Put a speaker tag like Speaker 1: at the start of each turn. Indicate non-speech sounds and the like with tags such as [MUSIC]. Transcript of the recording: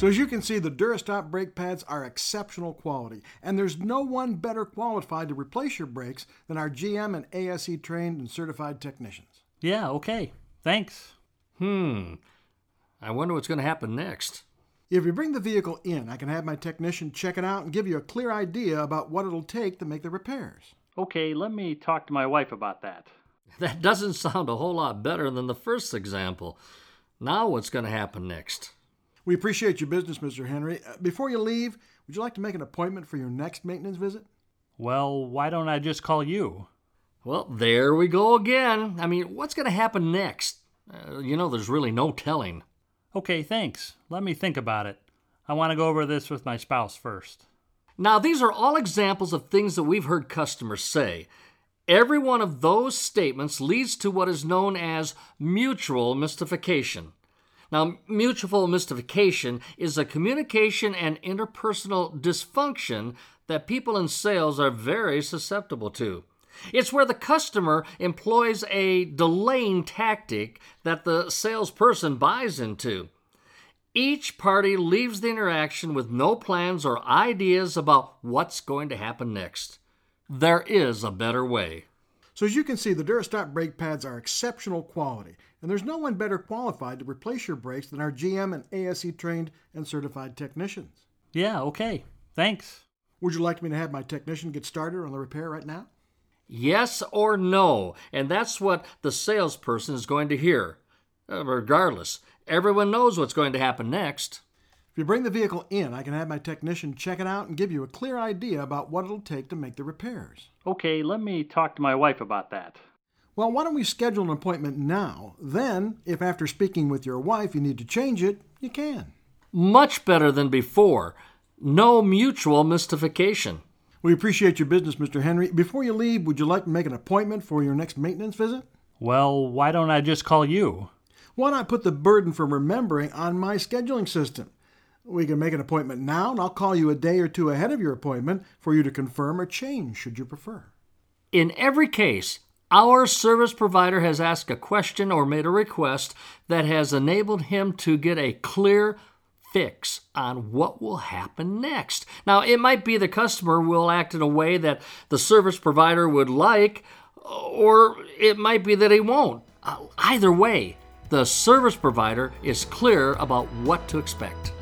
Speaker 1: So as you can see, the Durastop brake pads are exceptional quality, and there's no one better qualified to replace your brakes than our GM and ASE trained and certified technicians.
Speaker 2: Yeah, okay. Thanks.
Speaker 3: Hmm. I wonder what's going to happen next.
Speaker 1: If you bring the vehicle in, I can have my technician check it out and give you a clear idea about what it'll take to make the repairs.
Speaker 2: Okay, let me talk to my wife about that. [LAUGHS]
Speaker 3: That doesn't sound a whole lot better than the first example. Now, what's going to happen next?
Speaker 1: We appreciate your business, Mr. Henry. Uh, before you leave, would you like to make an appointment for your next maintenance visit?
Speaker 2: Well, why don't I just call you?
Speaker 3: Well, there we go again. I mean, what's going to happen next? Uh, you know, there's really no telling.
Speaker 2: Okay, thanks. Let me think about it. I want to go over this with my spouse first.
Speaker 3: Now, these are all examples of things that we've heard customers say. Every one of those statements leads to what is known as mutual mystification. Now, mutual mystification is a communication and interpersonal dysfunction that people in sales are very susceptible to. It's where the customer employs a delaying tactic that the salesperson buys into. Each party leaves the interaction with no plans or ideas about what's going to happen next. There is a better way.
Speaker 1: So as you can see, the Durastop brake pads are exceptional quality, and there's no one better qualified to replace your brakes than our GM and ASE trained and certified technicians.
Speaker 2: Yeah, okay. Thanks.
Speaker 1: Would you like me to have my technician get started on the repair right now?
Speaker 3: Yes or no, and that's what the salesperson is going to hear. Uh, regardless, everyone knows what's going to happen next.
Speaker 1: If you bring the vehicle in, I can have my technician check it out and give you a clear idea about what it'll take to make the repairs.
Speaker 2: Okay, let me talk to my wife about that.
Speaker 1: Well, why don't we schedule an appointment now? Then, if after speaking with your wife you need to change it, you can.
Speaker 3: Much better than before. No mutual mystification.
Speaker 1: We appreciate your business, Mr. Henry. Before you leave, would you like to make an appointment for your next maintenance visit?
Speaker 2: Well, why don't I just call you?
Speaker 1: Why not put the burden for remembering on my scheduling system? We can make an appointment now, and I'll call you a day or two ahead of your appointment for you to confirm or change should you prefer.
Speaker 3: In every case, our service provider has asked a question or made a request that has enabled him to get a clear fix on what will happen next. Now, it might be the customer will act in a way that the service provider would like, or it might be that he won't. Uh, either way, the service provider is clear about what to expect.